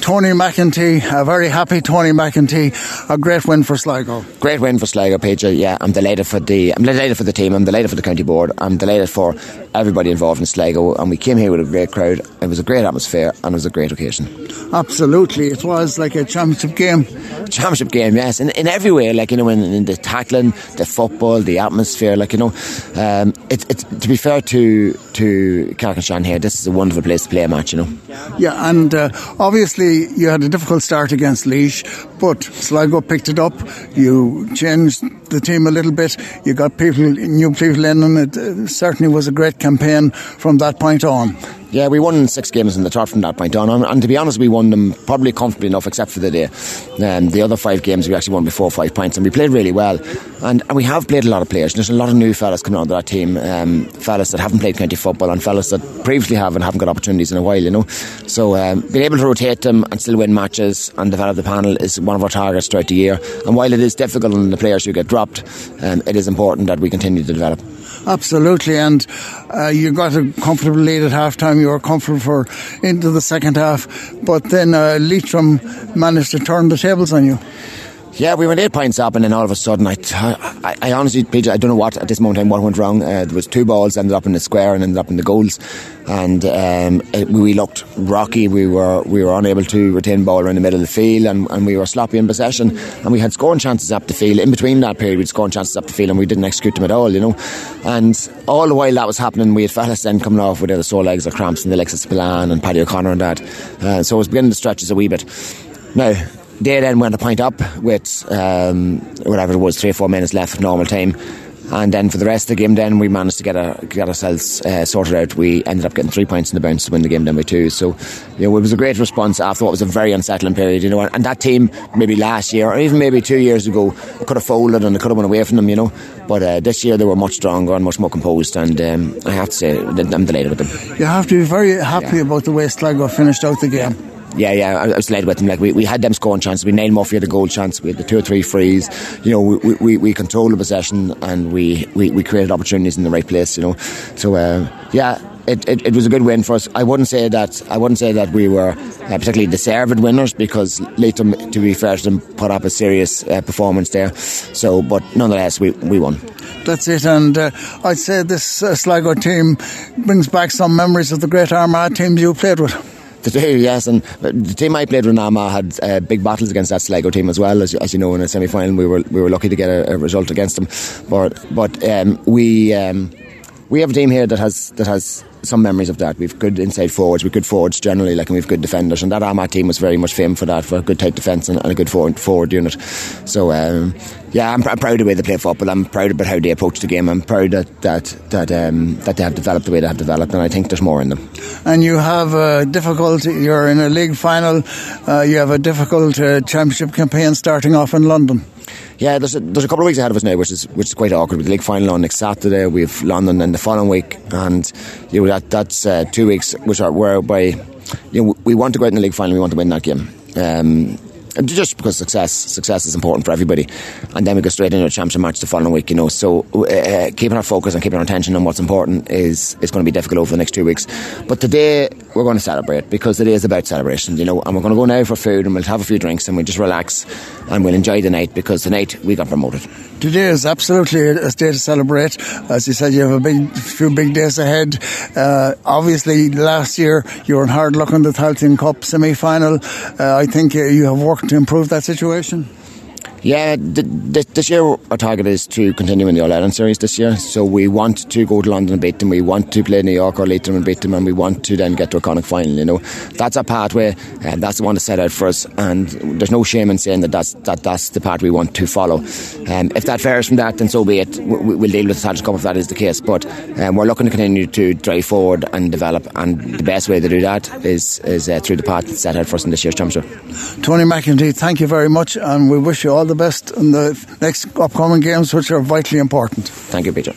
Tony McEntee, a very happy Tony McEntee, a great win for Sligo. Great win for Sligo, Peter. Yeah, I'm delighted for the I'm delighted for the team. I'm delighted for the county board. I'm delighted for everybody involved in Sligo, and we came here with a great crowd. It was a great atmosphere, and it was a great occasion. Absolutely, it was like a championship game. Championship game, yes, in, in every way. Like you know, in, in the tackling, the football, the atmosphere. Like you know, um, it, it, to be fair to to Carrick-on-Shannon here, this is a wonderful place to play a match. You know. Yeah, and uh, obviously you had a difficult start against Laois, but Sligo picked it up. You changed the team a little bit. You got people, new people in, and it certainly was a great campaign from that point on. Yeah, we won six games in the trot from that point on, and, and to be honest, we won them probably comfortably enough, except for the day. Um, the other five games we actually won before five points, and we played really well. And, and we have played a lot of players. There's a lot of new fellas coming onto that team, um, fellas that haven't played county football, and fellas that previously have and haven't got opportunities in a while. You know, so um, being able to rotate them and still win matches and develop the panel is one of our targets throughout the year. And while it is difficult on the players who get dropped, um, it is important that we continue to develop. Absolutely, and uh, you got a comfortable lead at half time. You were comfortable for into the second half, but then uh, Leitrim managed to turn the tables on you. Yeah, we went eight points up, and then all of a sudden, I, I, I honestly, Peter, I don't know what at this moment in time what went wrong. Uh, there was two balls ended up in the square and ended up in the goals, and um, it, we looked rocky. We were we were unable to retain ball around the middle of the field, and, and we were sloppy in possession. And we had scoring chances up the field. In between that period, we'd scoring chances up the field, and we didn't execute them at all. You know, and all the while that was happening, we had fellas then coming off with their sore legs or cramps, and the likes of Spillane and Paddy O'Connor and that. Uh, so it was beginning to stretch us a wee bit. Now they then went a point up with um, whatever it was, three or four minutes left of normal time. And then for the rest of the game, then we managed to get, get ourselves uh, sorted out. We ended up getting three points in the bounce to win the game then by two. So, you know, it was a great response after what was a very unsettling period, you know. And that team, maybe last year or even maybe two years ago, could have folded and it could have went away from them, you know. But uh, this year they were much stronger and much more composed. And um, I have to say, I'm delighted with them. You have to be very happy yeah. about the way Sligo finished out the game. Yeah yeah, yeah, I was led with them. Like we, we had them scoring chances. We Niall Murphy had the goal chance. We had the two or three frees. You know, we, we, we controlled the possession and we, we, we created opportunities in the right place. You know, so uh, yeah. It, it, it, was a good win for us. I wouldn't say that I wouldn't say that we were uh, particularly deserved winners because Leitrim, to be fair to them, put up a serious uh, performance there. So, but nonetheless, we, we won. That's it, and uh, I'd say this uh, Sligo team brings back some memories of the great Armagh teams you played with. They do, yes. And the team I played with Armagh had uh, big battles against that Sligo team as well. As, as you know, in a semi final, we were we were lucky to get a, a result against them. But but um, we um, we have a team here that has that has some memories of that. We've good inside forwards, we've good forwards generally, like, and we've good defenders. And that Armagh team was very much famed for that, for a good tight defence and, and, a good forward, forward unit. So, um, yeah, I'm, I'm, proud of the way they play football. I'm proud about how they approach the game. I'm proud that that that, um, that they have developed the way they have developed, and I think there's more in them. And you have a difficult. You're in a league final. Uh, you have a difficult uh, championship campaign starting off in London. Yeah, there's a, there's a couple of weeks ahead of us now, which is which is quite awkward. With the league final on next Saturday, we have London then the following week, and you know that that's uh, two weeks which are whereby you know we want to go out in the league final, we want to win that game. Um, just because success success is important for everybody. And then we go straight into a championship match the following week, you know. So uh, keeping our focus and keeping our attention on what's important is is going to be difficult over the next two weeks. But today we're going to celebrate because today is about celebration, you know. And we're going to go now for food and we'll have a few drinks and we'll just relax and we'll enjoy the night because tonight we got promoted. Today is absolutely a day to celebrate. As you said, you have a big, few big days ahead. Uh, obviously, last year you were in hard luck in the Tailteann Cup semi-final. Uh, I think you have worked to improve that situation. Yeah, this year our target is to continue in the All Ireland series this year. So we want to go to London and beat them. We want to play New York or Leitrim and beat them, and we want to then get to a Connacht final. You know, that's our pathway, and that's the one to set out for us. And there's no shame in saying that that's that that's the path we want to follow. Um, if that fares from that, then so be it. We, will deal with the Tailteann Cup if that is the case. But um, we're looking to continue to drive forward and develop, and the best way to do that is is uh, through the path that's set out for us in this year's championship. Tony McEntee, thank you very much, and we wish you all the best in the next upcoming games, which are vitally important. Thank you, Peter.